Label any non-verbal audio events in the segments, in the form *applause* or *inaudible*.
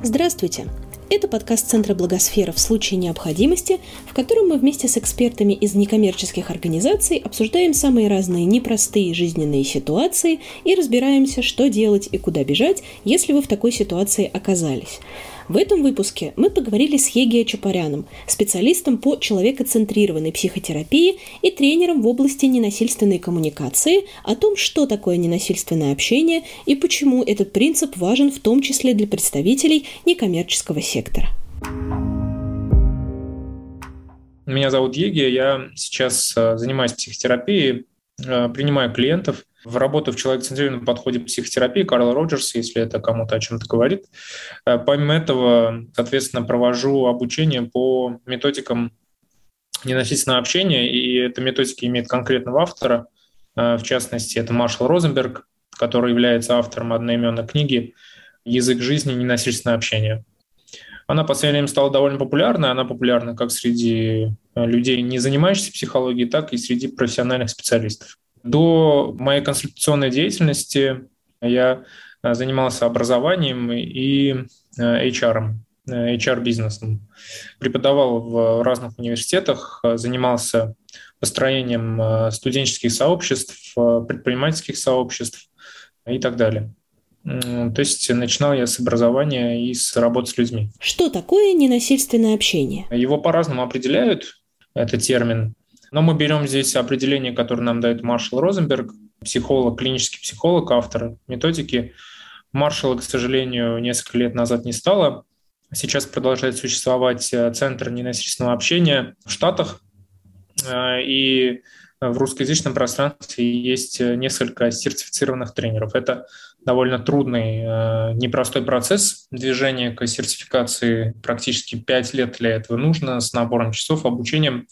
Здравствуйте! Это подкаст Центра Благосфера в случае необходимости, в котором мы вместе с экспертами из некоммерческих организаций обсуждаем самые разные непростые жизненные ситуации и разбираемся, что делать и куда бежать, если вы в такой ситуации оказались. В этом выпуске мы поговорили с Егия Чапаряном, специалистом по человекоцентрированной психотерапии и тренером в области ненасильственной коммуникации о том, что такое ненасильственное общение и почему этот принцип важен в том числе для представителей некоммерческого сектора. Меня зовут Еги, я сейчас э, занимаюсь психотерапией, э, принимаю клиентов – в работу в человек-центрированном подходе психотерапии Карла Роджерса, если это кому-то о чем-то говорит. Э, помимо этого, соответственно, провожу обучение по методикам ненасильственного общения, и эта методика имеет конкретного автора, э, в частности, это Маршал Розенберг, который является автором одноименной книги «Язык жизни. Ненасильственное общение». Она в последнее время стала довольно популярной. Она популярна как среди э, людей, не занимающихся психологией, так и среди профессиональных специалистов. До моей консультационной деятельности я э, занимался образованием и э, HR, э, HR-бизнесом. Преподавал в разных университетах, занимался построением студенческих сообществ, предпринимательских сообществ и так далее. То есть начинал я с образования и с работы с людьми. Что такое ненасильственное общение? Его по-разному определяют, этот термин. Но мы берем здесь определение, которое нам дает Маршал Розенберг, психолог, клинический психолог, автор методики. Маршала, к сожалению, несколько лет назад не стало. Сейчас продолжает существовать э, Центр ненасильственного общения в Штатах. Э, и в русскоязычном пространстве есть э, несколько сертифицированных тренеров. Это довольно трудный, э, непростой процесс движения к сертификации. Практически 5 лет для этого нужно с набором часов, обучением.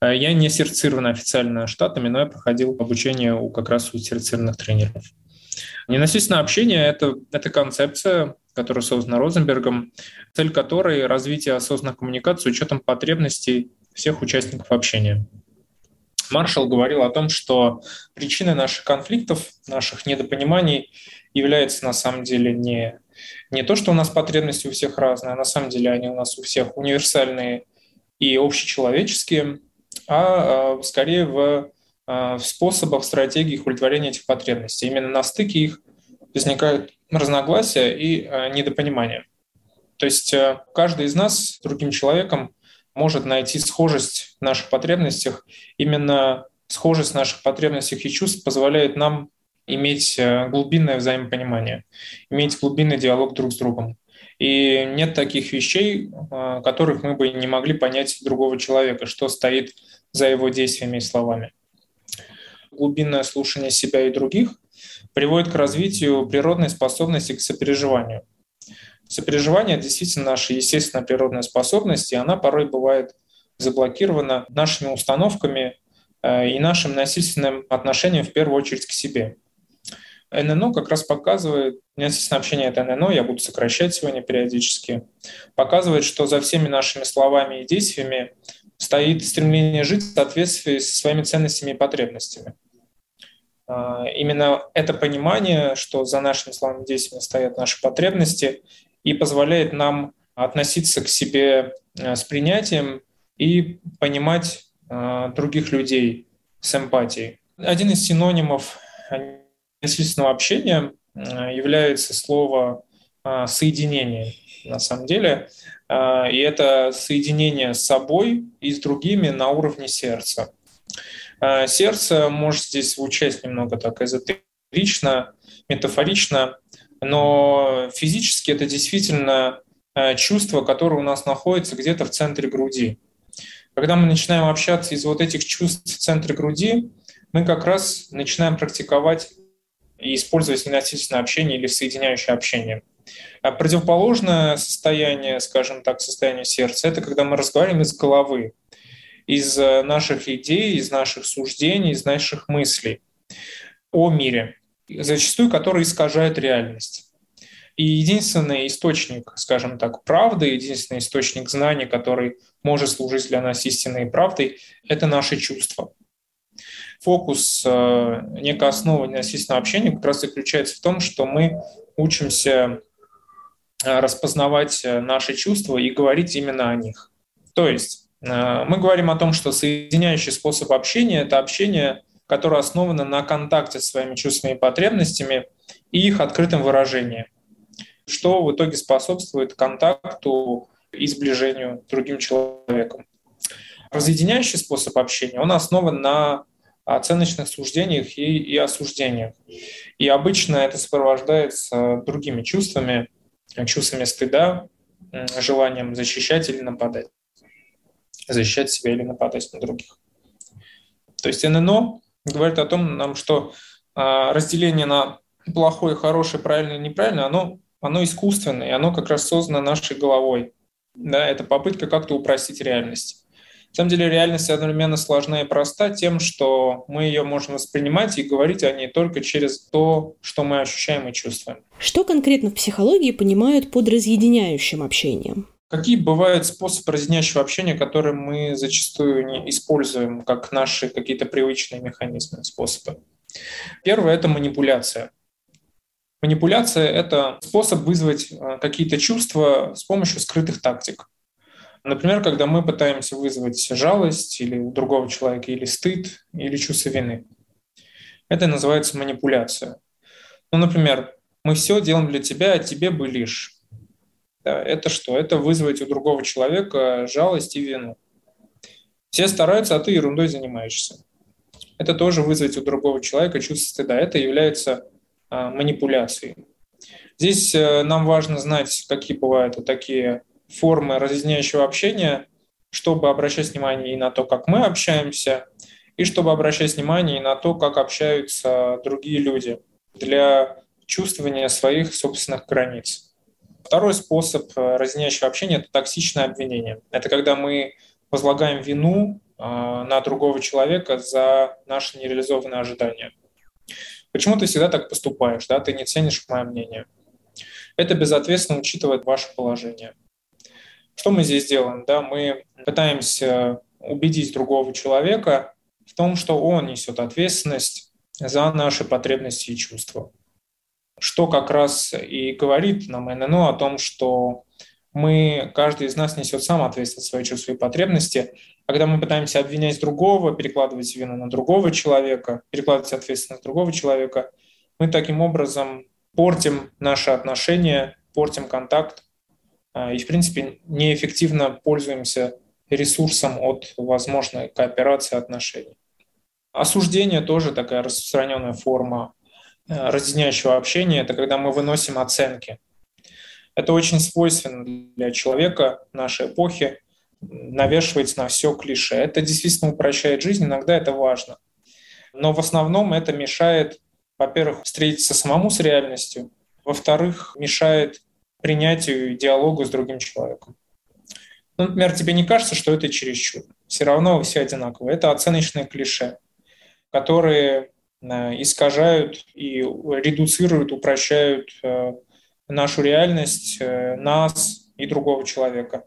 Э, я не сертифицирован официально штатами, но я проходил обучение у как раз у сертифицированных тренеров. Ненасильственное общение это, – это концепция, которая создана Розенбергом, цель которой – развитие осознанной коммуникации с учетом потребностей всех участников общения. Маршал говорил о том, что причиной наших конфликтов, наших недопониманий является на самом деле не, не то, что у нас потребности у всех разные, а на самом деле они у нас у всех универсальные и общечеловеческие, а, а скорее в, а, в способах, стратегиях удовлетворения этих потребностей. Именно на стыке их возникают разногласия и а, недопонимания. То есть каждый из нас с другим человеком может найти схожесть в наших потребностях. Именно схожесть в наших потребностях и чувств позволяет нам иметь э, глубинное взаимопонимание, иметь глубинный диалог друг с другом. И нет таких вещей, э, которых мы бы не могли понять другого человека, что стоит за его действиями и словами. Глубинное слушание себя и других приводит к развитию природной способности к сопереживанию. Сопереживание действительно наша естественная природная способность, и она порой бывает заблокирована нашими установками э, и нашим насильственным отношением в первую очередь к себе. ННО как раз показывает, ненасильственное общение — это ННО, я буду сокращать сегодня периодически, показывает, что за всеми нашими словами и действиями стоит стремление жить в соответствии со своими ценностями и потребностями. А, именно это понимание, что за нашими словами и действиями стоят наши потребности, и позволяет нам относиться к себе э, с принятием и понимать э, других людей с эмпатией. Один из синонимов насильственного общения э, является слово соединение на самом деле. И это соединение с собой и с другими на уровне сердца. Сердце может здесь звучать немного так эзотерично, метафорично, но физически это действительно э, чувство, которое у нас находится где-то в центре груди. Когда мы начинаем общаться из вот этих чувств в центре груди, мы как раз начинаем практиковать и использовать ненасильственное общение или соединяющее общение. А противоположное состояние, скажем так, состояние сердца, это когда мы разговариваем из головы, из э, наших идей, из наших суждений, из наших мыслей о мире зачастую которые искажают реальность. И единственный источник, скажем так, правды, единственный источник знаний, который может служить для нас истинной правдой, это наши чувства. Фокус, э, некая основа ненасильственного общения как раз заключается в том, что мы учимся распознавать наши чувства и говорить именно о них. То есть мы говорим о том, что соединяющий способ общения – это общение, которое основано на контакте с своими чувствами и потребностями и их открытом выражении, что в итоге способствует контакту и сближению с другим человеком. Разъединяющий способ общения, он основан на оценочных суждениях и, и осуждениях. И обычно это сопровождается другими чувствами, чувствами стыда, желанием защищать или нападать. Защищать себя или нападать на других. То есть ННО говорит о том, нам, что а, разделение на плохое, хорошее, правильное неправильное, оно, оно искусственное, и оно как раз создано нашей головой. Да, это попытка как-то упростить реальность. На самом деле реальность одновременно сложна и проста тем, что мы ее можем воспринимать и говорить о ней только через то, что мы ощущаем и чувствуем. Что конкретно в психологии понимают под разъединяющим общением? Какие бывают способы разъединяющего общения, которые мы зачастую не используем как наши какие-то привычные механизмы, способы? Первое – это манипуляция. Манипуляция – это способ вызвать э, какие-то чувства с помощью скрытых тактик. Например, когда мы пытаемся вызвать жалость или у другого человека, или стыд, или чувство вины. Это называется манипуляция. Ну, например, мы все делаем для тебя, а тебе бы лишь. Да, это что? Это вызвать у другого человека жалость и вину. Все стараются, а ты ерундой занимаешься. Это тоже вызвать у другого человека чувство стыда. Это является а, манипуляцией. Здесь а, нам важно знать, какие бывают такие формы разъединяющего общения, чтобы обращать внимание и на то, как мы общаемся, и чтобы обращать внимание и на то, как общаются другие люди для чувствования своих собственных границ. Второй способ э, разъединяющего общения – это токсичное обвинение. Это когда мы возлагаем вину э, на другого человека за наши нереализованные ожидания. Почему ты всегда так поступаешь? Да? Ты не ценишь мое мнение. Это безответственно учитывает ваше положение. Что мы здесь делаем? Да, мы пытаемся убедить другого человека в том, что он несет ответственность за наши потребности и чувства. Что как раз и говорит нам ННО о том, что мы, каждый из нас несет сам ответственность за свои чувства и потребности. А когда мы пытаемся обвинять другого, перекладывать вину на другого человека, перекладывать ответственность на другого человека, мы таким образом портим наши отношения, портим контакт а, и, в принципе, неэффективно пользуемся ресурсом от возможной кооперации отношений. Осуждение тоже такая распространенная форма разъединяющего общения. Это когда мы выносим оценки. Это очень свойственно для человека нашей эпохи, навешивать на все клише. Это действительно упрощает жизнь, иногда это важно. Но в основном это мешает, во-первых, встретиться самому с реальностью, во-вторых, мешает принятию и диалогу с другим человеком. Ну, например, тебе не кажется, что это чересчур. Все равно все одинаковые. Это оценочные клише, которые э, искажают и редуцируют, упрощают э, нашу реальность, э, нас и другого человека.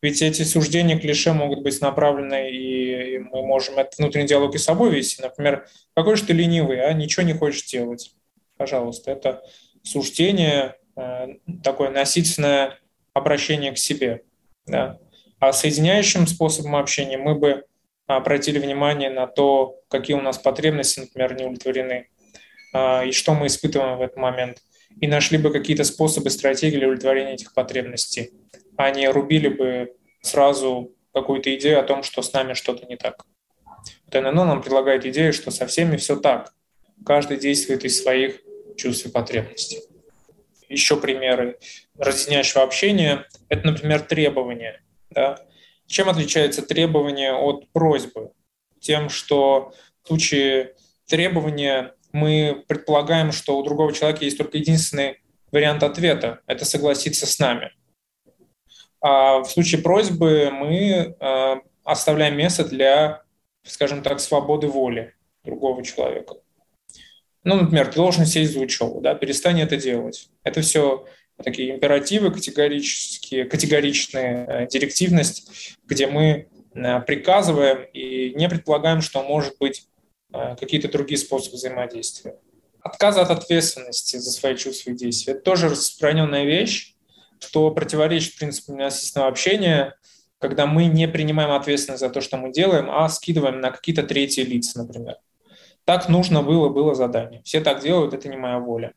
Ведь эти суждения, клише могут быть направлены, и мы можем этот внутренний диалог и с собой вести. Например, какой же ты ленивый, а ничего не хочешь делать. Пожалуйста, это суждение, Э, такое насильственное обращение к себе. Да. А соединяющим способом общения мы бы обратили внимание на то, какие у нас потребности, например, не удовлетворены, а, и что мы испытываем в этот момент, и нашли бы какие-то способы, стратегии для удовлетворения этих потребностей, а не рубили бы сразу какую-то идею о том, что с нами что-то не так. Вот ННО нам предлагает идею, что со всеми все так. Каждый действует из своих чувств и потребностей еще примеры разъединяющего общения – это, например, требования. Да? Чем отличается требование от просьбы? Тем, что в случае требования мы предполагаем, что у другого человека есть только единственный вариант ответа – это согласиться с нами. А в случае просьбы мы э, оставляем место для, скажем так, свободы воли другого человека. Ну, например, ты должен сесть за учебу, да, перестань это делать. Это все такие императивы категорические, категоричная э, директивность, где мы э, приказываем и не предполагаем, что может быть э, какие-то другие способы взаимодействия. Отказ от ответственности за свои чувства и действия – это тоже распространенная вещь, что противоречит принципу ненасильственного общения, когда мы не принимаем ответственность за то, что мы делаем, а скидываем на какие-то третьи лица, например. Так нужно было, было задание. Все так делают, это не моя воля.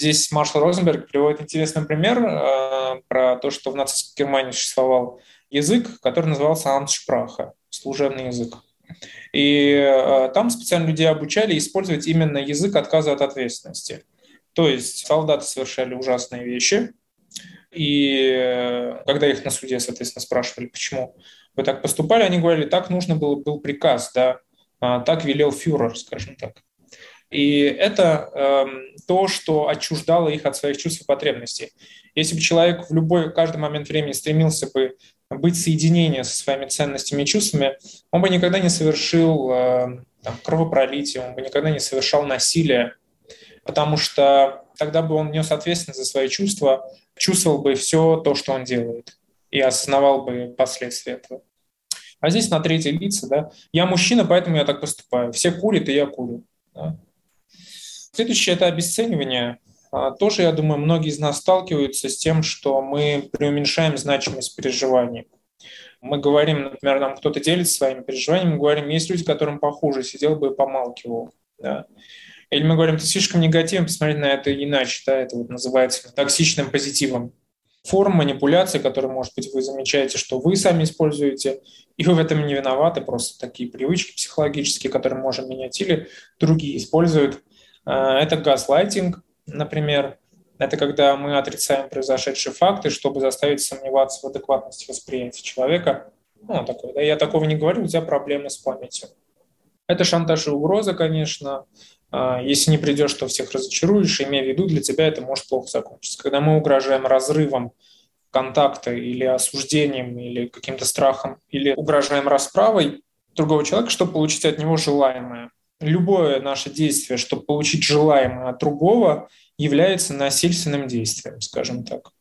Здесь Маршал Розенберг приводит интересный пример э, про то, что в нацистской Германии существовал язык, который назывался Амтшпраха, служебный язык. И э, там специально людей обучали использовать именно язык отказа от ответственности. То есть солдаты совершали ужасные вещи, и э, когда их на суде, соответственно, спрашивали, почему вы так поступали, они говорили, так нужно было, был приказ, да, а, так велел фюрер, скажем так. И это э, то, что отчуждало их от своих чувств и потребностей. Если бы человек в любой, каждый момент времени стремился бы быть соединением со своими ценностями и чувствами, он бы никогда не совершил э, там, кровопролитие, он бы никогда не совершал насилие, потому что тогда бы он нес ответственность за свои чувства, чувствовал бы все то, что он делает, и осознавал бы последствия этого. А здесь на третьей лице, да, я мужчина, поэтому я так поступаю. Все курят, и я курю. Да. Следующее – это обесценивание. А, тоже, я думаю, многие из нас сталкиваются с тем, что мы преуменьшаем значимость переживаний. Мы говорим, например, нам кто-то делится своими переживаниями, мы говорим, есть люди, которым похуже, сидел бы и помалкивал. Да. Или мы говорим, ты слишком негативен, посмотри на это иначе. Да, это вот называется токсичным позитивом. Форм манипуляции, которые, может быть, вы замечаете, что вы сами используете, и вы в этом не виноваты, просто такие привычки психологические, которые можем менять, или другие используют. А, это газлайтинг, например. Это когда мы отрицаем произошедшие факты, чтобы заставить сомневаться в адекватности восприятия человека. Ну, такое, да, я такого не говорю, у тебя проблемы с памятью. Это шантаж и угроза, конечно. А, если не придешь, то всех разочаруешь, имея в виду, для тебя это может плохо закончиться. Когда мы угрожаем разрывом контакта или осуждением, или каким-то страхом, или угрожаем расправой другого человека, чтобы получить от него желаемое. Любое наше действие, чтобы получить желаемое от другого, является насильственным действием, скажем так,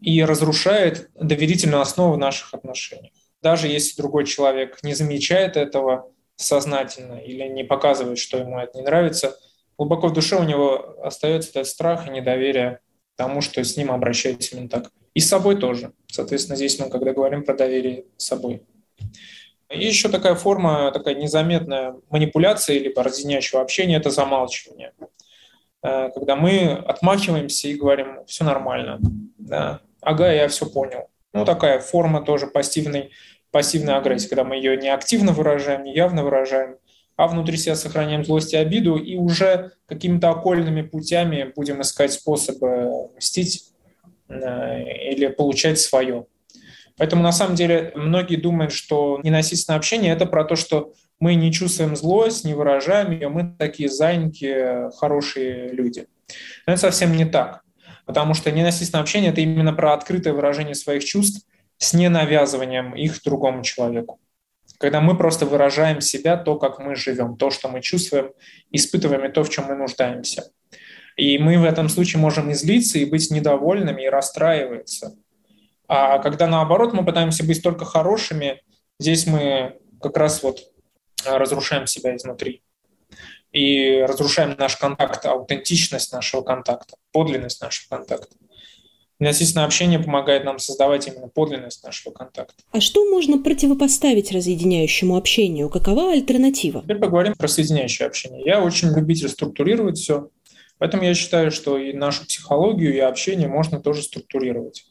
и разрушает доверительную основу наших отношений. Даже если другой человек не замечает этого, сознательно или не показывает, что ему это не нравится, глубоко в душе у него остается этот страх и недоверие тому, что с ним обращаются именно так. И с собой тоже. Соответственно, здесь мы, когда говорим про доверие с собой. И еще такая форма, такая незаметная манипуляция либо разъединяющего общения – это замалчивание. Э, когда мы отмахиваемся и говорим «все нормально», да, «ага, я все понял». Ну, такая форма тоже пассивной пассивной агрессии, когда мы ее не активно выражаем, не явно выражаем, а внутри себя сохраняем злость и обиду, и уже какими-то окольными путями будем искать способы мстить э, или получать свое. Поэтому на самом деле многие думают, что ненасильственное общение – это про то, что мы не чувствуем злость, не выражаем ее, мы такие зайники, хорошие люди. Но это совсем не так. Потому что ненасильственное общение – это именно про открытое выражение своих чувств – с ненавязыванием их другому человеку. Когда мы просто выражаем себя, то, как мы живем, то, что мы чувствуем, испытываем и то, в чем мы нуждаемся. И мы в этом случае можем и злиться, и быть недовольными, и расстраиваться. А когда наоборот мы пытаемся быть только хорошими, здесь мы как раз вот разрушаем себя изнутри и разрушаем наш контакт, аутентичность нашего контакта, подлинность нашего контакта. Ненасильственное общение помогает нам создавать именно подлинность нашего контакта. А что можно противопоставить разъединяющему общению? Какова альтернатива? Теперь поговорим про соединяющее общение. Я очень любитель структурировать все, поэтому я считаю, что и нашу психологию, и общение можно тоже структурировать.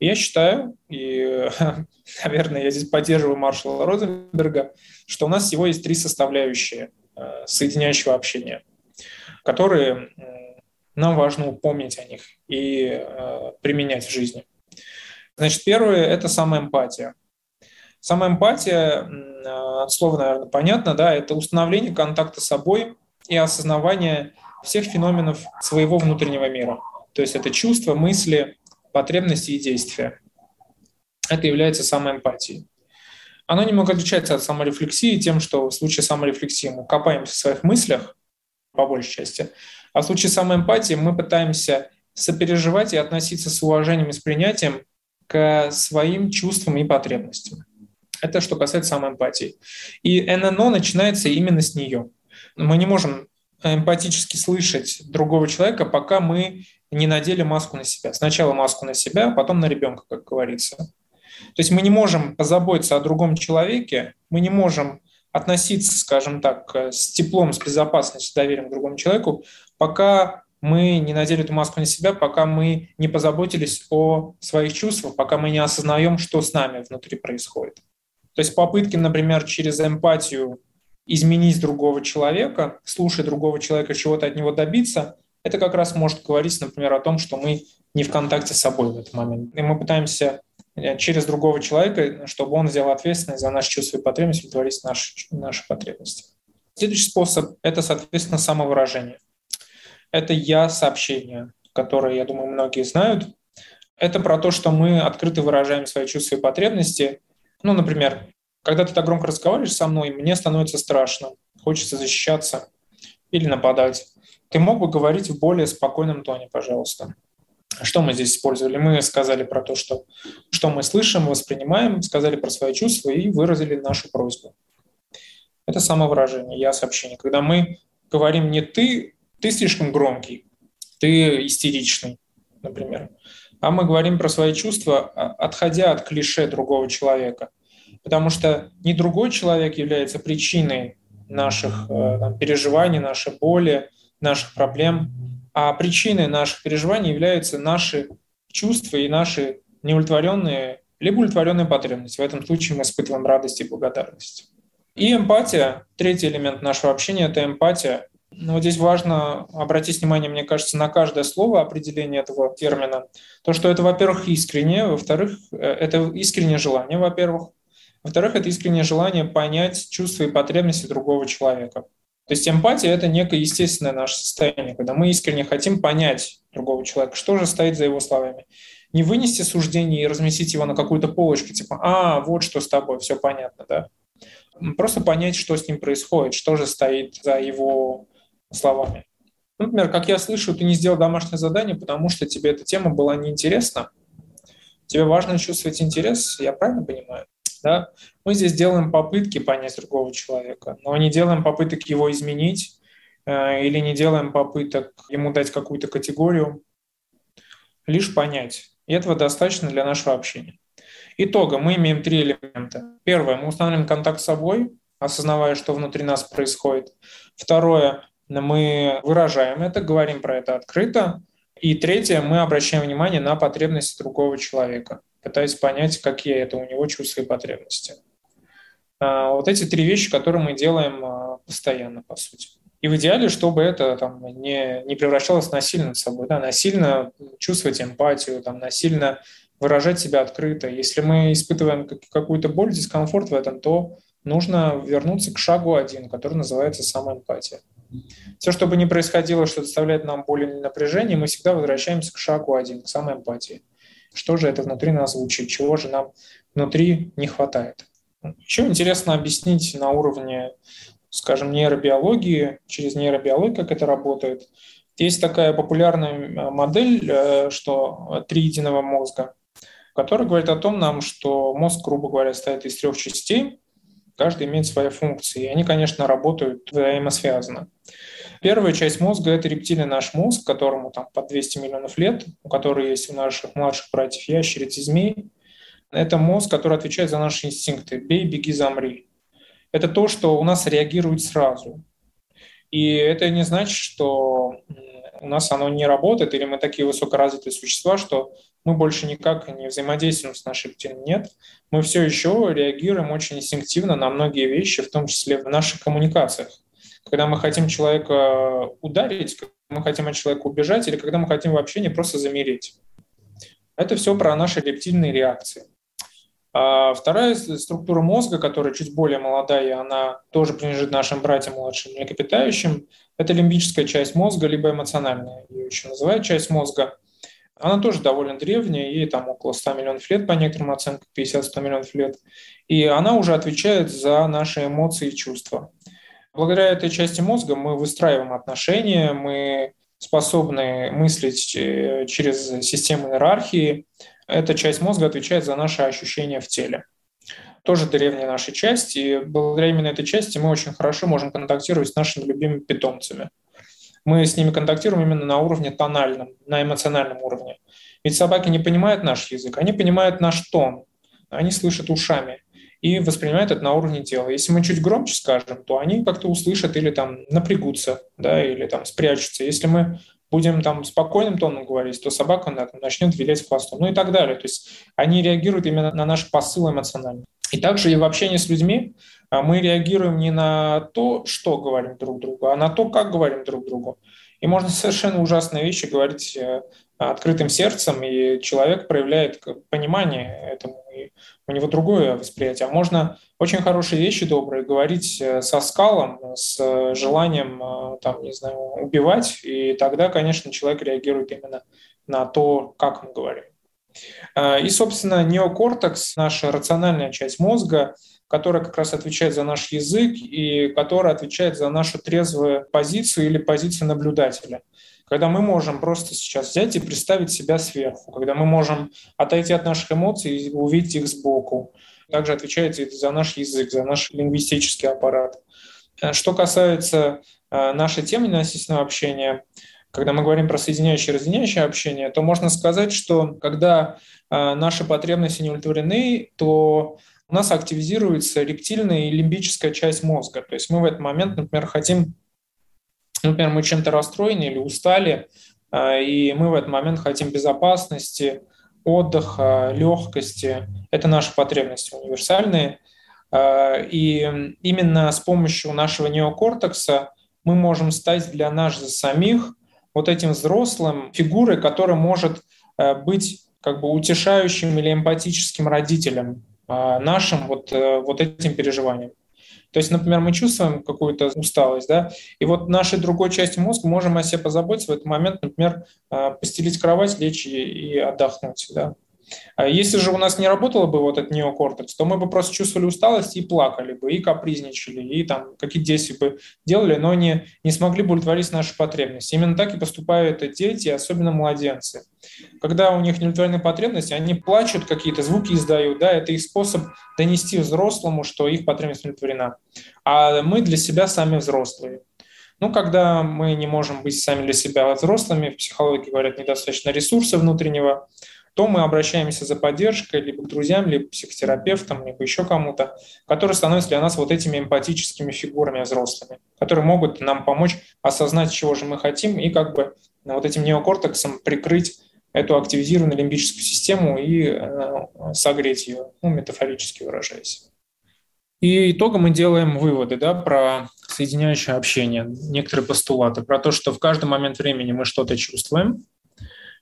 Я считаю, и, *laughs* наверное, я здесь поддерживаю маршала Розенберга, что у нас всего есть три составляющие э, соединяющего общения, которые нам важно упомнить о них и э, применять в жизни. Значит, первое – это самоэмпатия. Самоэмпатия, э, от слова, наверное, понятно, да, это установление контакта с собой и осознавание всех феноменов своего внутреннего мира. То есть это чувства, мысли, потребности и действия. Это является самоэмпатией. Оно немного отличается от саморефлексии тем, что в случае саморефлексии мы копаемся в своих мыслях, по большей части, а в случае самоэмпатии мы пытаемся сопереживать и относиться с уважением и с принятием к своим чувствам и потребностям. Это что касается самоэмпатии. И ННО начинается именно с нее. Мы не можем эмпатически слышать другого человека, пока мы не надели маску на себя. Сначала маску на себя, а потом на ребенка, как говорится. То есть мы не можем позаботиться о другом человеке, мы не можем относиться, скажем так, с теплом, с безопасностью, с доверием к другому человеку, пока мы не надели эту маску на себя, пока мы не позаботились о своих чувствах, пока мы не осознаем, что с нами внутри происходит. То есть попытки, например, через эмпатию изменить другого человека, слушать другого человека, чего-то от него добиться, это как раз может говорить, например, о том, что мы не в контакте с собой в этот момент. И мы пытаемся э, через другого человека, чтобы он взял ответственность за наши чувства и потребности, удовлетворить наши, наши потребности. Следующий способ – это, соответственно, самовыражение. Это «я-сообщение», которое, я думаю, многие знают. Это про то, что мы открыто выражаем свои чувства и потребности. Ну, например, когда ты так громко разговариваешь со мной, мне становится страшно, хочется защищаться или нападать. Ты мог бы говорить в более спокойном тоне, пожалуйста. Что мы здесь использовали? Мы сказали про то, что, что мы слышим, воспринимаем, сказали про свои чувства и выразили нашу просьбу. Это самовыражение, я сообщение. Когда мы говорим не ты, ты слишком громкий, ты истеричный, например, а мы говорим про свои чувства, а, отходя от клише другого человека. Потому что не другой человек является причиной наших э, там, переживаний, нашей боли, наших проблем, а причиной наших переживаний являются наши чувства и наши неудовлетворенные либо удовлетворенные потребности. В этом случае мы испытываем радость и благодарность. И эмпатия, третий элемент нашего общения – это эмпатия. Но вот здесь важно обратить внимание, мне кажется, на каждое слово определения этого термина. То, что это, во-первых, искреннее, во-вторых, э, это искреннее желание, во-первых. Во-вторых, это искреннее желание понять чувства и потребности другого человека. То есть эмпатия – это некое естественное наше состояние, когда мы искренне хотим понять другого человека, что же стоит за его словами. Не вынести суждение и разместить его на какую-то полочку, типа «а, вот что с тобой, все понятно», да. Просто понять, что с ним происходит, что же стоит за его словами. Например, как я слышу, ты не сделал домашнее задание, потому что тебе эта тема была неинтересна. Тебе важно чувствовать интерес, я правильно понимаю? Да? Мы здесь делаем попытки понять другого человека, но не делаем попыток его изменить э, или не делаем попыток ему дать какую-то категорию, лишь понять. И этого достаточно для нашего общения. Итогом мы имеем три элемента. Первое, мы устанавливаем контакт с собой, осознавая, что внутри нас происходит. Второе, мы выражаем это, говорим про это открыто. И третье, мы обращаем внимание на потребности другого человека, пытаясь понять, какие это у него чувства и потребности. А, вот эти три вещи, которые мы делаем а, постоянно, по сути. И в идеале, чтобы это там, не, не превращалось насильно над собой, да, насильно чувствовать эмпатию, там, насильно выражать себя открыто. Если мы испытываем какую-то боль, дискомфорт в этом, то нужно вернуться к шагу один, который называется самоэмпатия. Все, что бы ни происходило, что доставляет нам боль или напряжение, мы всегда возвращаемся к шагу один, к самоэмпатии. Что же это внутри нас звучит, чего же нам внутри не хватает. Еще интересно объяснить на уровне, скажем, нейробиологии, через нейробиологию, как это работает. Есть такая популярная э, модель, э, что три единого мозга, которая говорит о том нам, что мозг, грубо говоря, состоит из трех частей, каждый имеет свои функции, и они, конечно, работают взаимосвязанно. Первая часть мозга – это рептильный наш мозг, которому там по 200 миллионов лет, у которого есть у наших младших братьев ящериц и змей. Это мозг, который отвечает за наши инстинкты – бей, беги, замри. Это то, что у нас реагирует сразу. И это не значит, что у нас оно не работает, или мы такие высокоразвитые существа, что мы больше никак не взаимодействуем с нашей птицей. Нет, мы все еще реагируем очень инстинктивно на многие вещи, в том числе в наших коммуникациях. Когда мы хотим человека ударить, когда мы хотим от человека убежать, или когда мы хотим вообще не просто замереть. Это все про наши рептильные реакции. А вторая структура мозга, которая чуть более молодая, она тоже принадлежит нашим братьям младшим млекопитающим, это лимбическая часть мозга, либо эмоциональная, ее еще называют часть мозга. Она тоже довольно древняя, ей там около 100 миллионов лет, по некоторым оценкам, 50-100 миллионов лет. И она уже отвечает за наши эмоции и чувства. Благодаря этой части мозга мы выстраиваем отношения, мы способны мыслить э, через систему иерархии. Эта часть мозга отвечает за наши ощущения в теле. Тоже древняя наша часть, и благодаря именно этой части мы очень хорошо можем контактировать с нашими любимыми питомцами – Мы с ними контактируем именно на уровне тональном, на эмоциональном уровне. Ведь собаки не понимают наш язык, они понимают наш тон, они слышат ушами и воспринимают это на уровне тела. Если мы чуть громче скажем, то они как-то услышат или там напрягутся, да, или там спрячутся. Если мы будем там спокойным тоном говорить, то собака начнет вилять хвостом, ну и так далее. То есть они реагируют именно на наш посыл эмоциональный. И также и в общении с людьми а, мы реагируем не на то, что говорим друг другу, а на то, как говорим друг другу. И можно совершенно ужасные вещи говорить э, открытым сердцем, и человек проявляет понимание этому, и у него другое восприятие. А можно очень хорошие вещи добрые говорить э, со скалом, с желанием, э, там, не знаю, убивать, и тогда, конечно, человек реагирует именно на то, как мы говорим. И, собственно, неокортекс, наша рациональная часть мозга, которая как раз отвечает за наш язык и которая отвечает за нашу трезвую позицию или позицию наблюдателя. Когда мы можем просто сейчас взять и представить себя сверху, когда мы можем отойти от наших эмоций и увидеть их сбоку. Также отвечает за наш язык, за наш лингвистический аппарат. Э, что касается э, нашей темы ненасильственного общения, когда мы говорим про соединяющее и разъединяющее общение, то можно сказать, что когда э, наши потребности не удовлетворены, то у нас активизируется рептильная и лимбическая часть мозга. То есть мы в этот момент, например, хотим, например, мы чем-то расстроены или устали, а, и мы в этот момент хотим безопасности, отдыха, легкости. Это наши потребности универсальные. А, и именно с помощью нашего неокортекса мы можем стать для нас же самих вот этим взрослым фигурой, которая может а, быть как бы утешающим или эмпатическим родителем а, нашим вот, э, вот этим переживаниям. То есть, например, мы чувствуем какую-то усталость, да, и вот нашей другой части мозга можем о себе позаботиться в этот момент, например, постелить кровать, лечь и отдохнуть, да. А если же у нас не работало бы вот этот неокортекс, то мы бы просто чувствовали усталость и плакали бы, и капризничали, и там какие-то действия бы делали, но не, не смогли бы удовлетворить наши потребности. Именно так и поступают дети, особенно младенцы. Когда у них не удовлетворены потребности, они плачут, какие-то звуки издают, да, это их способ донести взрослому, что их потребность удовлетворена. А мы для себя сами взрослые. Ну, когда мы не можем быть сами для себя взрослыми, в психологии говорят, недостаточно ресурса внутреннего, то мы обращаемся за поддержкой либо к друзьям, либо к психотерапевтам, либо еще кому-то, которые становятся для нас вот этими эмпатическими фигурами взрослыми, которые могут нам помочь осознать, чего же мы хотим, и как бы вот этим неокортексом прикрыть эту активизированную лимбическую систему и э, согреть ее, ну, метафорически выражаясь. И итогом мы делаем выводы да, про соединяющее общение, некоторые постулаты, про то, что в каждый момент времени мы что-то чувствуем,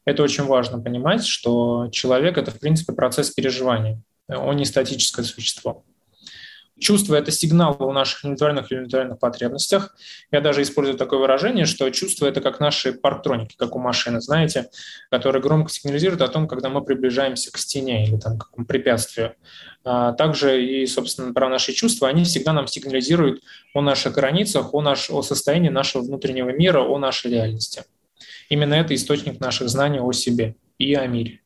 это очень важно понимать, что человек – это, в принципе, процесс переживания. Он не статическое существо. Чувство – это сигнал о наших индивидуальных или индивидуальных потребностях. Я даже использую такое выражение, что чувство – это как наши парктроники, как у машины, знаете, которые громко сигнализируют о том, когда мы приближаемся к стене или там, к какому препятствию. А также и, собственно, про наши чувства, они всегда нам сигнализируют о наших границах, о, наш, о состоянии нашего внутреннего мира, о нашей реальности. Именно это источник наших знаний о себе и о мире.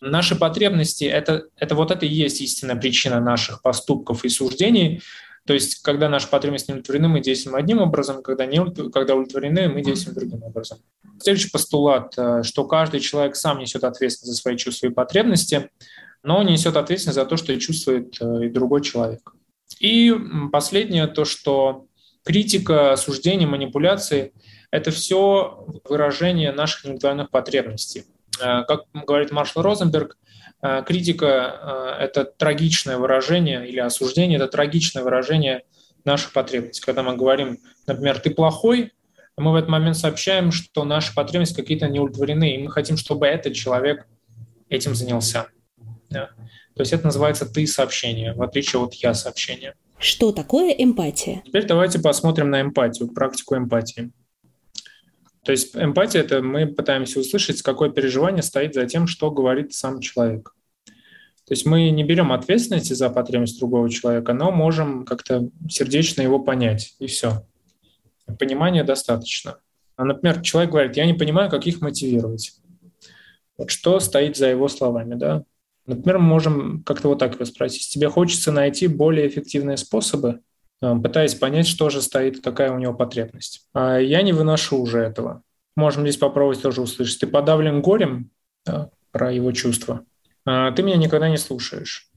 Наши потребности это, – это вот это и есть истинная причина наших поступков и суждений. То есть, когда наши потребности не удовлетворены, мы действуем одним образом, когда, не, когда удовлетворены, мы действуем другим образом. Следующий постулат, э, что каждый человек сам несет ответственность за свои чувства и потребности, но не несет ответственность за то, что чувствует э, и другой человек. И последнее, то, что критика, осуждение, манипуляции – это все выражение наших индивидуальных потребностей. Э, как говорит Маршал Розенберг, э, критика э, – это трагичное выражение или осуждение – это трагичное выражение наших потребностей. Когда мы говорим, например, «ты плохой», мы в этот момент сообщаем, что наши потребности какие-то не удовлетворены, и мы хотим, чтобы этот человек этим занялся. Да. То есть это называется «ты сообщение», в отличие от «я сообщение». Что такое эмпатия? Теперь давайте посмотрим на эмпатию, практику эмпатии. То есть эмпатия – это мы пытаемся услышать, какое переживание стоит за тем, что говорит сам человек. То есть мы не берем ответственности за потребность другого человека, но можем как-то сердечно его понять, и все. Понимания достаточно. А, например, человек говорит, я не понимаю, как их мотивировать. Вот что стоит за его словами, да? Например, мы можем как-то вот так его спросить. Тебе хочется найти более эффективные способы пытаясь понять, что же стоит, какая у него потребность. А я не выношу уже этого. Можем здесь попробовать тоже услышать. Ты подавлен горем про его чувства. А ты меня никогда не слушаешь.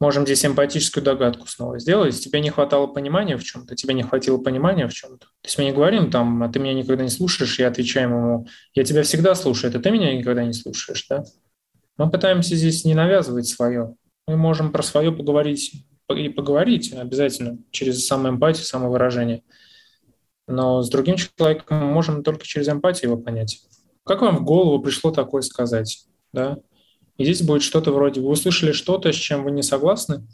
Можем здесь эмпатическую догадку снова сделать. Тебе не хватало понимания в чем-то, тебе не хватило понимания в чем-то. То есть мы не говорим там, а ты меня никогда не слушаешь, я отвечаем ему, я тебя всегда слушаю, это ты меня никогда не слушаешь, да? Мы пытаемся здесь не навязывать свое. Мы можем про свое поговорить и поговорить обязательно через самоэмпатию, самовыражение. Но с другим человеком мы можем только через эмпатию его понять. Как вам в голову пришло такое сказать? Да? И здесь будет что-то вроде, вы услышали что-то, с чем вы не согласны,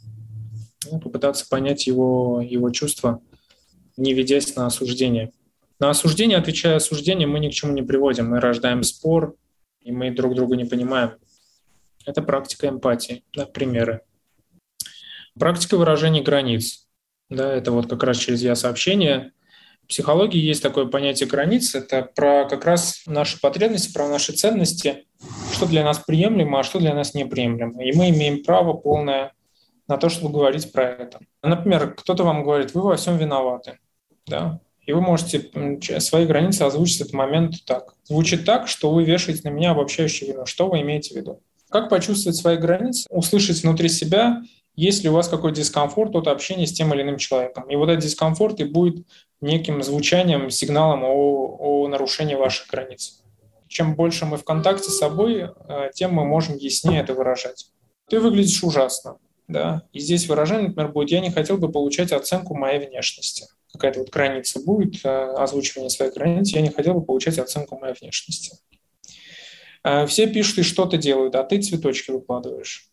ну, попытаться понять его, его чувства, не ведясь на осуждение. На осуждение, отвечая осуждением, мы ни к чему не приводим. Мы рождаем спор, и мы друг друга не понимаем. Это практика эмпатии, да, примеры. Практика выражения границ. Да, это вот как раз через я-сообщение в психологии есть такое понятие границ. Это про как раз наши потребности, про наши ценности, что для нас приемлемо, а что для нас неприемлемо. И мы имеем право полное на то, чтобы говорить про это. Например, кто-то вам говорит, вы во всем виноваты. Да? И вы можете свои границы озвучить в этот момент так. Звучит так, что вы вешаете на меня обобщающее вину. Что вы имеете в виду? Как почувствовать свои границы? Услышать внутри себя есть ли у вас какой-то дискомфорт от общения с тем или иным человеком. И вот этот дискомфорт и будет неким звучанием, сигналом о, о нарушении ваших границ. Чем больше мы в контакте с собой, э, тем мы можем яснее это выражать. Ты выглядишь ужасно. Да? И здесь выражение, например, будет «я не хотел бы получать оценку моей внешности». Какая-то вот граница будет, э, озвучивание своей границы «я не хотел бы получать оценку моей внешности». Э, все пишут и что-то делают, а ты цветочки выкладываешь.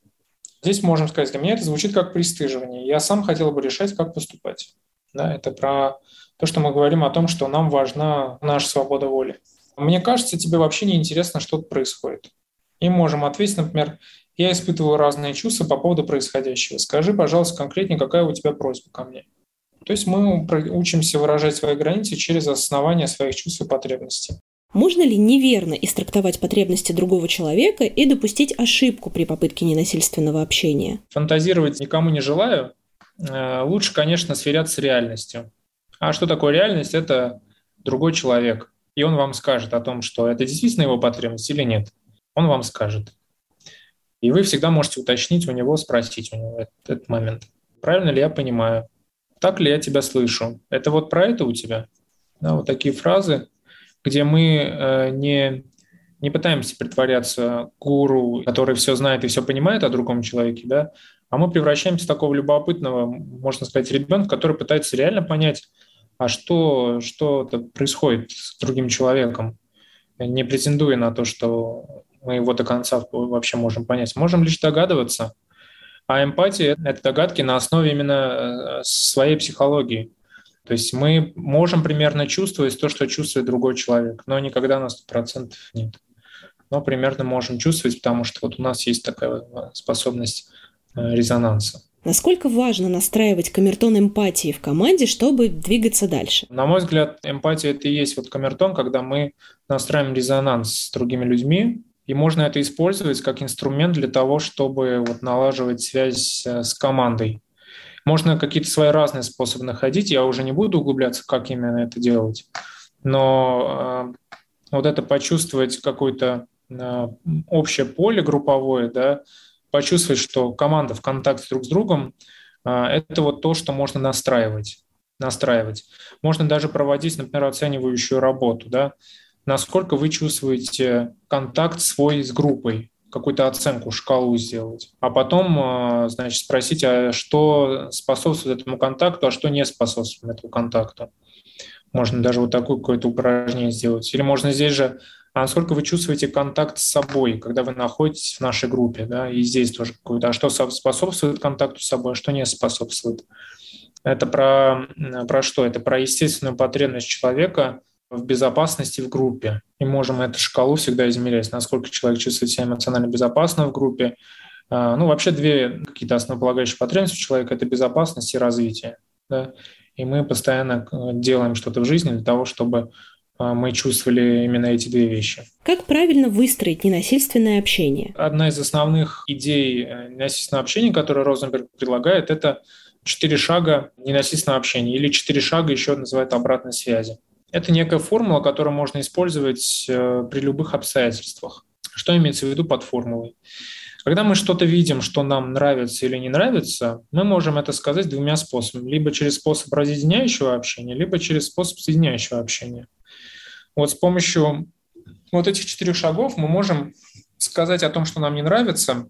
Здесь можем сказать, для меня это звучит как пристыживание. Я сам хотел бы решать, как поступать. Да, это про то, что мы говорим о том, что нам важна наша свобода воли. Мне кажется, тебе вообще не интересно, что происходит. И можем ответить, например, я испытываю разные чувства по поводу происходящего. Скажи, пожалуйста, конкретнее, какая у тебя просьба ко мне. То есть мы учимся выражать свои границы через основание своих чувств и потребностей. Можно ли неверно истрактовать потребности другого человека и допустить ошибку при попытке ненасильственного общения? Фантазировать никому не желаю. Э, лучше, конечно, сверяться с реальностью. А что такое реальность? Это другой человек. И он вам скажет о том, что это действительно его потребность или нет. Он вам скажет. И вы всегда можете уточнить у него, спросить у него этот, этот момент. Правильно ли я понимаю? Так ли я тебя слышу? Это вот про это у тебя? Да, вот такие фразы где мы э, не, не пытаемся притворяться гуру, который все знает и все понимает о другом человеке, да, а мы превращаемся в такого любопытного, можно сказать, ребенка, который пытается реально понять, а что, что происходит с другим человеком, не претендуя на то, что мы его до конца вообще можем понять. Можем лишь догадываться. А эмпатия — это догадки на основе именно э, своей психологии. То есть мы можем примерно чувствовать то, что чувствует другой человек, но никогда на 100% нет. Но примерно можем чувствовать, потому что вот у нас есть такая способность э, резонанса. Насколько важно настраивать камертон эмпатии в команде, чтобы двигаться дальше? На мой взгляд, эмпатия – это и есть вот камертон, когда мы настраиваем резонанс с другими людьми, и можно это использовать как инструмент для того, чтобы вот налаживать связь э, с командой. Можно какие-то свои разные способы находить. Я уже не буду углубляться, как именно это делать. Но э, вот это почувствовать какое-то э, общее поле групповое, да, почувствовать, что команда в контакте друг с другом, э, это вот то, что можно настраивать. настраивать. Можно даже проводить, например, оценивающую работу. Да? Насколько вы чувствуете контакт свой с группой, какую-то оценку, шкалу сделать, а потом, а, значит, спросить, а что способствует этому контакту, а что не способствует этому контакту. Можно даже вот такое какое-то упражнение сделать. Или можно здесь же, а насколько вы чувствуете контакт с собой, когда вы находитесь в нашей группе, да, и здесь тоже какое-то, а что способствует контакту с собой, а что не способствует. Это про, про что? Это про естественную потребность человека – в безопасности в группе. И можем эту шкалу всегда измерять, насколько человек чувствует себя эмоционально безопасно в группе. А, ну, вообще две какие-то основополагающие потребности у человека – это безопасность и развитие. Да? И мы постоянно э, делаем что-то в жизни для того, чтобы а, мы чувствовали именно эти две вещи. Как правильно выстроить ненасильственное общение? Одна из основных идей э, ненасильственного общения, которую Розенберг предлагает, это четыре шага ненасильственного общения или четыре шага еще называют обратной связи. Это некая формула, которую можно использовать э, при любых обстоятельствах. Что имеется в виду под формулой? Когда мы что-то видим, что нам нравится или не нравится, мы можем это сказать двумя способами. Либо через способ разъединяющего общения, либо через способ соединяющего общения. Вот с помощью вот этих четырех шагов мы можем сказать о том, что нам не нравится,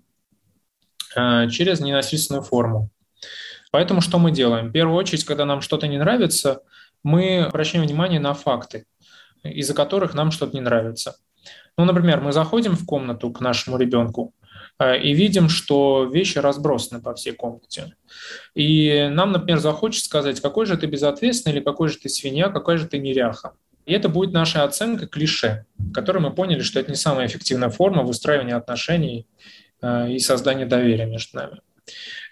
э, через ненасильственную форму. Поэтому что мы делаем? В первую очередь, когда нам что-то не нравится, мы обращаем внимание на факты, из-за которых нам что-то не нравится. Ну, например, мы заходим в комнату к нашему ребенку, Э, и видим, что вещи разбросаны по всей комнате. И нам, например, захочется сказать, какой же ты безответственный или какой же ты свинья, какой же ты неряха. И это будет наша оценка клише, которой мы поняли, что это не самая эффективная форма выстраивания отношений э, и создания доверия между нами.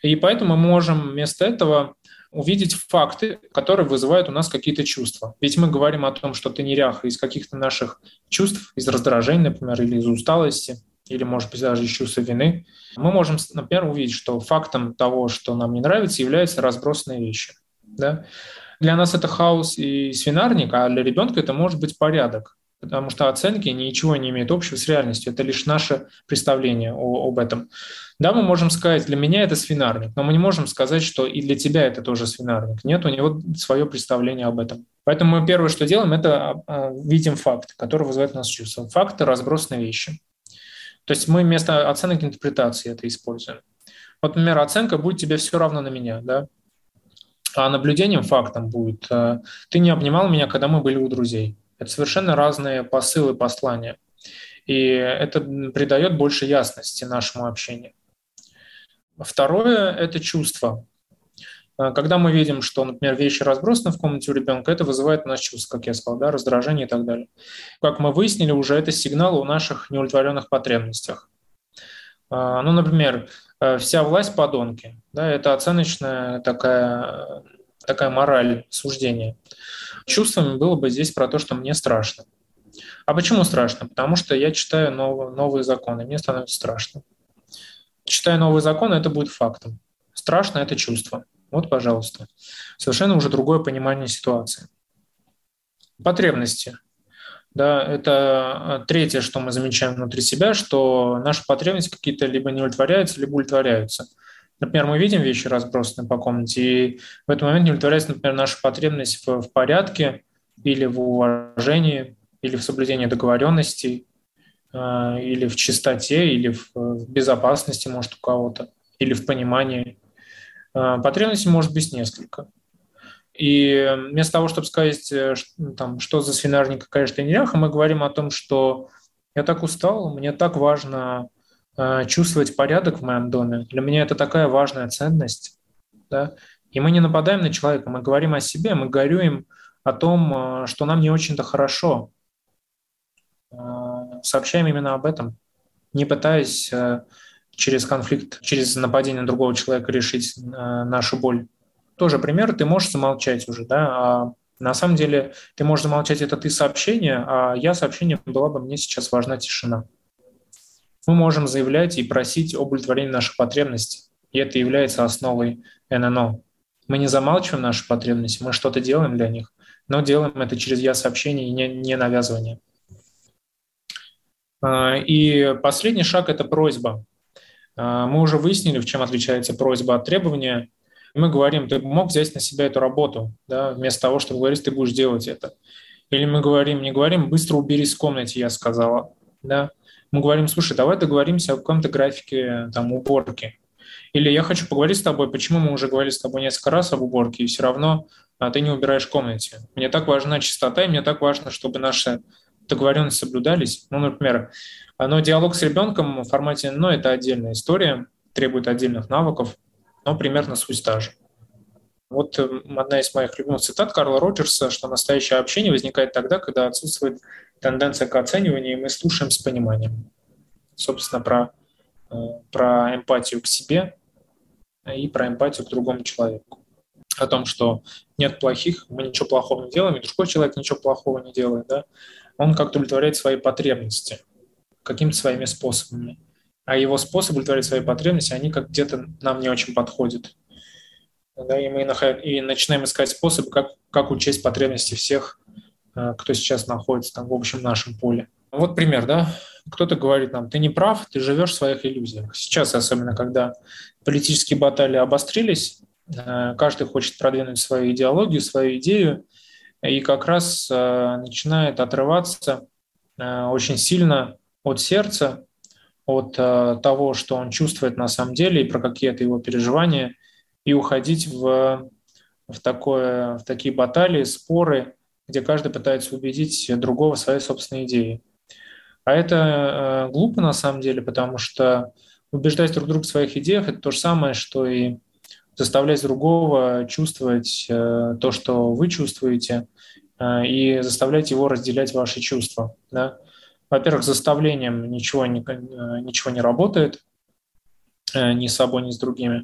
И поэтому мы можем вместо этого увидеть факты, которые вызывают у нас какие-то чувства. Ведь мы говорим о том, что ты неряха из каких-то наших чувств, из раздражения, например, или из усталости – или, может быть, даже из чувства вины, мы можем, например, увидеть, что фактом того, что нам не нравится, являются разбросанные вещи. Да? Для нас это хаос и свинарник, а для ребенка это может быть порядок, потому что оценки ничего не имеют общего с реальностью, это лишь наше представление о, об этом. Да, мы можем сказать, для меня это свинарник, но мы не можем сказать, что и для тебя это тоже свинарник. Нет, у него свое представление об этом. Поэтому мы первое, что делаем, это а, а, видим факт, который вызывает у нас чувство. Факты – разбросанные вещи. То есть мы вместо оценок интерпретации это используем. Вот, например, оценка будет тебе все равно на меня, да? А наблюдением, фактом будет, э, ты не обнимал меня, когда мы были у друзей. Это совершенно разные посылы, послания. И это придает больше ясности нашему общению. Второе – это чувство. А, когда мы видим, что, например, вещи разбросаны в комнате у ребенка, это вызывает у нас чувство, как я сказал, да, раздражение и так далее. Как мы выяснили, уже это сигнал о наших неудовлетворенных потребностях. А, ну, например, э, вся власть подонки, да, это оценочная такая, такая мораль суждения. Чувствами было бы здесь про то, что мне страшно. А почему страшно? Потому что я читаю новые, новые законы, мне становится страшно. Читая новые законы, это будет фактом. Страшно – это чувство. Вот, пожалуйста. Совершенно уже другое понимание ситуации. Потребности. Да, это э, третье, что мы замечаем внутри себя, что наши потребности какие-то либо не удовлетворяются, либо удовлетворяются. Например, мы видим вещи разбросанные по комнате, и в этот момент не удовлетворяется, например, наша потребность в, в порядке или в уважении, или в соблюдении договоренностей, э, или в чистоте, или в, в безопасности, может, у кого-то, или в понимании. Э, потребностей может быть несколько. И вместо того, чтобы сказать, э, ну, там, что за свинарник, какая ты неряха, мы говорим о том, что я так устал, мне так важно чувствовать порядок в моем доме. Для меня это такая важная ценность. Да? И мы не нападаем на человека, мы говорим о себе, мы горюем о том, что нам не очень-то хорошо. Сообщаем именно об этом, не пытаясь через конфликт, через нападение другого человека решить э, нашу боль. Тоже пример, ты можешь замолчать уже, да, а на самом деле ты можешь замолчать, это ты сообщение, а я сообщение была бы мне сейчас важна тишина. Мы можем заявлять и просить об удовлетворении наших потребностей, и это является основой ННО. Мы не замалчиваем наши потребности, мы что-то делаем для них, но делаем это через я-сообщение и не, не навязывание. А, и последний шаг – это просьба. А, мы уже выяснили, в чем отличается просьба от требования. Мы говорим, ты мог взять на себя эту работу, да, вместо того, чтобы говорить, ты будешь делать это. Или мы говорим, не говорим, быстро уберись в комнате, я сказала. Да? Мы говорим, слушай, давай договоримся о каком-то графике там, уборки. Или я хочу поговорить с тобой, почему мы уже говорили с тобой несколько раз об уборке, и все равно а, ты не убираешь комнате. Мне так важна чистота, и мне так важно, чтобы наши договоренности соблюдались. Ну, например, но диалог с ребенком в формате «но» — это отдельная история, требует отдельных навыков, но примерно суть та же. Вот э, одна из моих любимых цитат Карла Роджерса, что настоящее общение возникает тогда, когда отсутствует тенденция к оцениванию, и мы слушаем с пониманием. Собственно, про, э, про эмпатию к себе и про эмпатию к другому человеку. О том, что нет плохих, мы ничего плохого не делаем, и другой человек ничего плохого не делает. Да? Он как-то удовлетворяет свои потребности – какими-то своими способами. А его способы удовлетворять свои потребности, они как где-то нам не очень подходят. Да, и мы и начинаем искать способы, как, как учесть потребности всех, э, кто сейчас находится там в общем нашем поле. Вот пример, да, кто-то говорит нам, ты не прав, ты живешь в своих иллюзиях. Сейчас, особенно когда политические баталии обострились, э, каждый хочет продвинуть свою идеологию, свою идею, и как раз э, начинает отрываться очень сильно от сердца, от того, что он чувствует на самом деле и про какие-то его переживания, и уходить в, в, такое, в такие баталии, споры, где каждый пытается убедить другого своей собственной идее. А это э, глупо на самом деле, потому что убеждать друг друга в своих идеях – это то же самое, что и заставлять другого чувствовать э, то, что вы чувствуете, э, и заставлять его разделять ваши чувства. Да? Во-первых, заставлением ничего не, э, ничего не работает, э, ни с собой, ни с другими.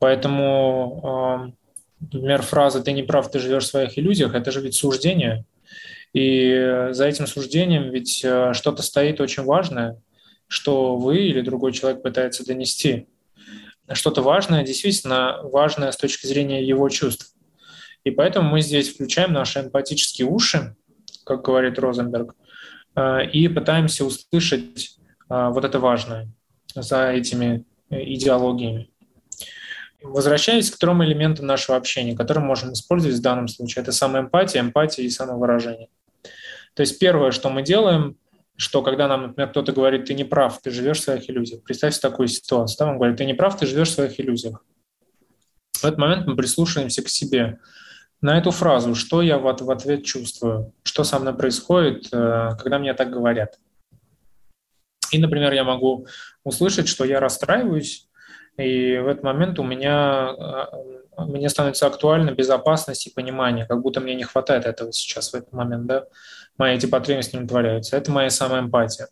Поэтому, например, фраза «ты не прав, ты живешь в своих иллюзиях» – это же ведь суждение. И за этим суждением ведь э, что-то стоит очень важное, что вы или другой человек пытается донести. Что-то важное, действительно важное с точки зрения его чувств. И поэтому мы здесь включаем наши эмпатические уши, как говорит Розенберг, э, и пытаемся услышать э, вот это важное за этими идеологиями. Возвращаясь к трем элементам нашего общения, которые мы можем использовать в данном случае, это самоэмпатия, эмпатия и самовыражение. То есть первое, что мы делаем, что когда нам, например, кто-то говорит, ты не прав, ты живешь в своих иллюзиях. Представьте такую ситуацию. Там он говорит, ты не прав, ты живешь в своих иллюзиях. В этот момент мы прислушиваемся к себе. На эту фразу, что я в ответ чувствую, что со мной происходит, э, когда мне так говорят. И, например, я могу услышать, что я расстраиваюсь, и в этот момент у меня, э, мне становится актуальна безопасность и понимание, как будто мне не хватает этого сейчас в этот момент, да, мои эти потребности не удовлетворяются. Это моя самая эмпатия.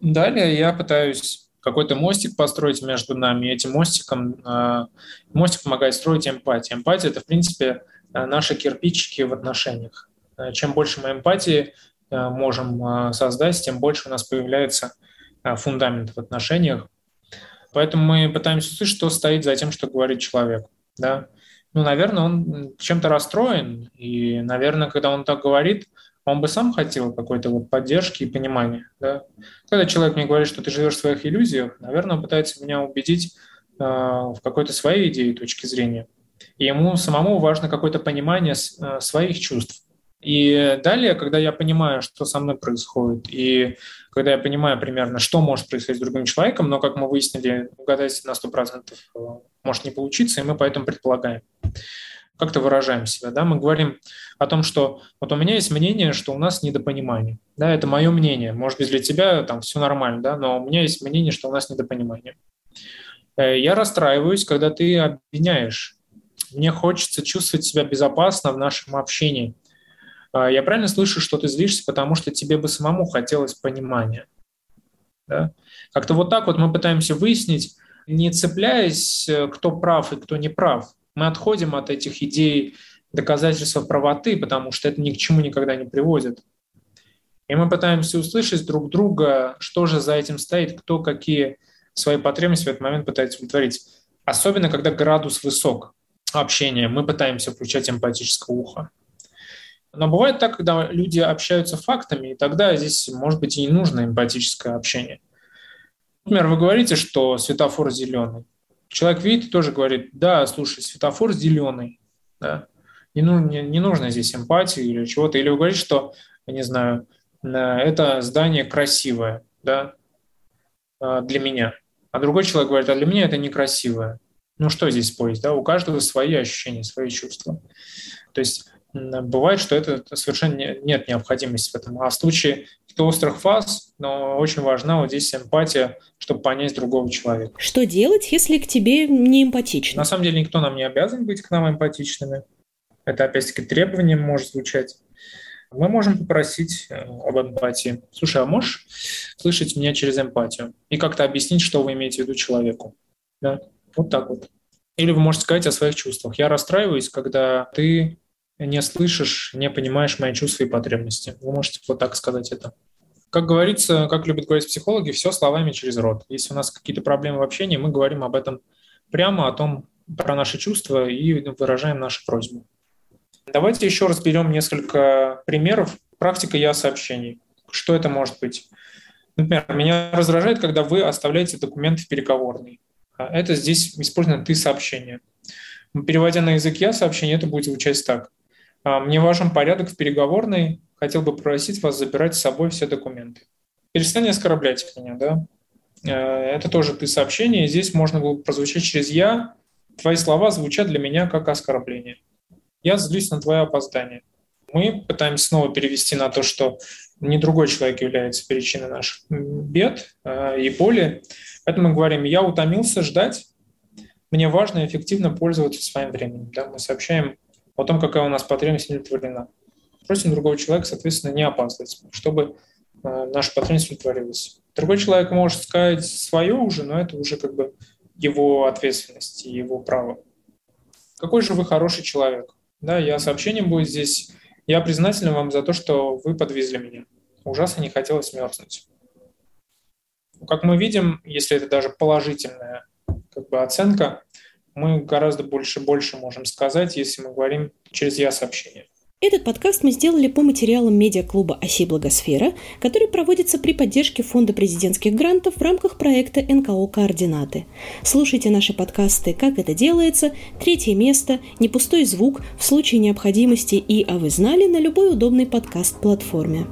Далее я пытаюсь какой-то мостик построить между нами, и этим мостиком, э, мостик помогает строить эмпатию. Эмпатия – это, в принципе, э, наши кирпичики в отношениях. Чем больше мы эмпатии можем создать, тем больше у нас появляется фундамент в отношениях, Поэтому мы пытаемся услышать, что стоит за тем, что говорит человек. Да? Ну, наверное, он чем-то расстроен, и, наверное, когда он так говорит, он бы сам хотел какой-то вот поддержки и понимания. Да? Когда человек мне говорит, что ты живешь в своих иллюзиях, наверное, он пытается меня убедить э, в какой-то своей идее, точки зрения. И ему самому важно какое-то понимание э, своих чувств. И далее, когда я понимаю, что со мной происходит, и когда я понимаю примерно, что может происходить с другим человеком, но, как мы выяснили, угадать на 100% э, может не получиться, и мы поэтому предполагаем. Как-то выражаем себя, да, мы говорим о том, что вот у меня есть мнение, что у нас недопонимание, да, это мое мнение, может быть, для тебя там все нормально, да, но у меня есть мнение, что у нас недопонимание. Э, я расстраиваюсь, когда ты обвиняешь. Мне хочется чувствовать себя безопасно в нашем общении – я правильно слышу, что ты злишься, потому что тебе бы самому хотелось понимания. Да? Как-то вот так вот мы пытаемся выяснить, не цепляясь, э, кто прав и кто не прав. Мы отходим от этих идей доказательства правоты, потому что это ни к чему никогда не приводит. И мы пытаемся услышать друг друга, что же за этим стоит, кто какие свои потребности в этот момент пытается удовлетворить. Особенно, когда градус высок общения, мы пытаемся включать эмпатическое ухо. Но бывает так, когда люди общаются фактами, и тогда здесь, может быть, и не нужно эмпатическое общение. Например, вы говорите, что светофор зеленый. Человек видит и тоже говорит, да, слушай, светофор зеленый. Да? Не, ну, не, не нужно здесь эмпатии или чего-то. Или вы говорите, что, не знаю, э, это здание красивое да, э, для меня. А другой человек говорит, а для меня это некрасивое. Ну что здесь спорить? Да? У каждого свои ощущения, свои чувства. То есть бывает, что это совершенно нет необходимости в этом. А в случае каких-то острых фаз, но очень важна вот здесь эмпатия, чтобы понять другого человека. Что делать, если к тебе не эмпатичны? На самом деле никто нам не обязан быть к нам эмпатичными. Это, опять-таки, требование может звучать. Мы можем попросить э, об эмпатии. Слушай, а можешь слышать меня через эмпатию? И как-то объяснить, что вы имеете в виду человеку. Да? Вот так вот. Или вы можете сказать о своих чувствах. Я расстраиваюсь, когда ты не слышишь, не понимаешь мои чувства и потребности. Вы можете вот так сказать это. Как говорится, как любят говорить психологи, все словами через рот. Если у нас какие-то проблемы в общении, мы говорим об этом прямо, о том, про наши чувства и выражаем нашу просьбу. Давайте еще разберем несколько примеров. Практика «я» сообщений. Что это может быть? Например, меня раздражает, когда вы оставляете документы в переговорной. А это здесь использовано «ты» сообщение. Переводя на язык «я» сообщение, это будет звучать так. «А, мне важен порядок в переговорной. Хотел бы просить вас забирать с собой все документы. Перестань оскорблять меня, да? Э, это тоже «ты» сообщение. Здесь можно было прозвучать через «я». Твои слова звучат для меня как оскорбление. Я злюсь на твое опоздание. Мы пытаемся снова перевести на то, что не другой человек является причиной наших бед э, и боли. Поэтому мы говорим, я утомился ждать, мне важно эффективно пользоваться своим временем. Да? Мы сообщаем о том, какая у нас потребность удовлетворена. Просим другого человека, соответственно, не опаздывать, чтобы э, наша потребность удовлетворилась. Другой человек может сказать свое уже, но это уже как бы его ответственность и его право. Какой же вы хороший человек? Да, я сообщением будет здесь. Я признателен вам за то, что вы подвезли меня. Ужасно не хотелось мерзнуть. Как мы видим, если это даже положительная как бы, оценка, мы гораздо больше больше можем сказать, если мы говорим через «я-сообщение». Этот подкаст мы сделали по материалам медиаклуба «Оси Благосфера», который проводится при поддержке Фонда президентских грантов в рамках проекта НКО «Координаты». Слушайте наши подкасты «Как это делается», «Третье место», «Не пустой звук» в случае необходимости и «А вы знали» на любой удобной подкаст-платформе.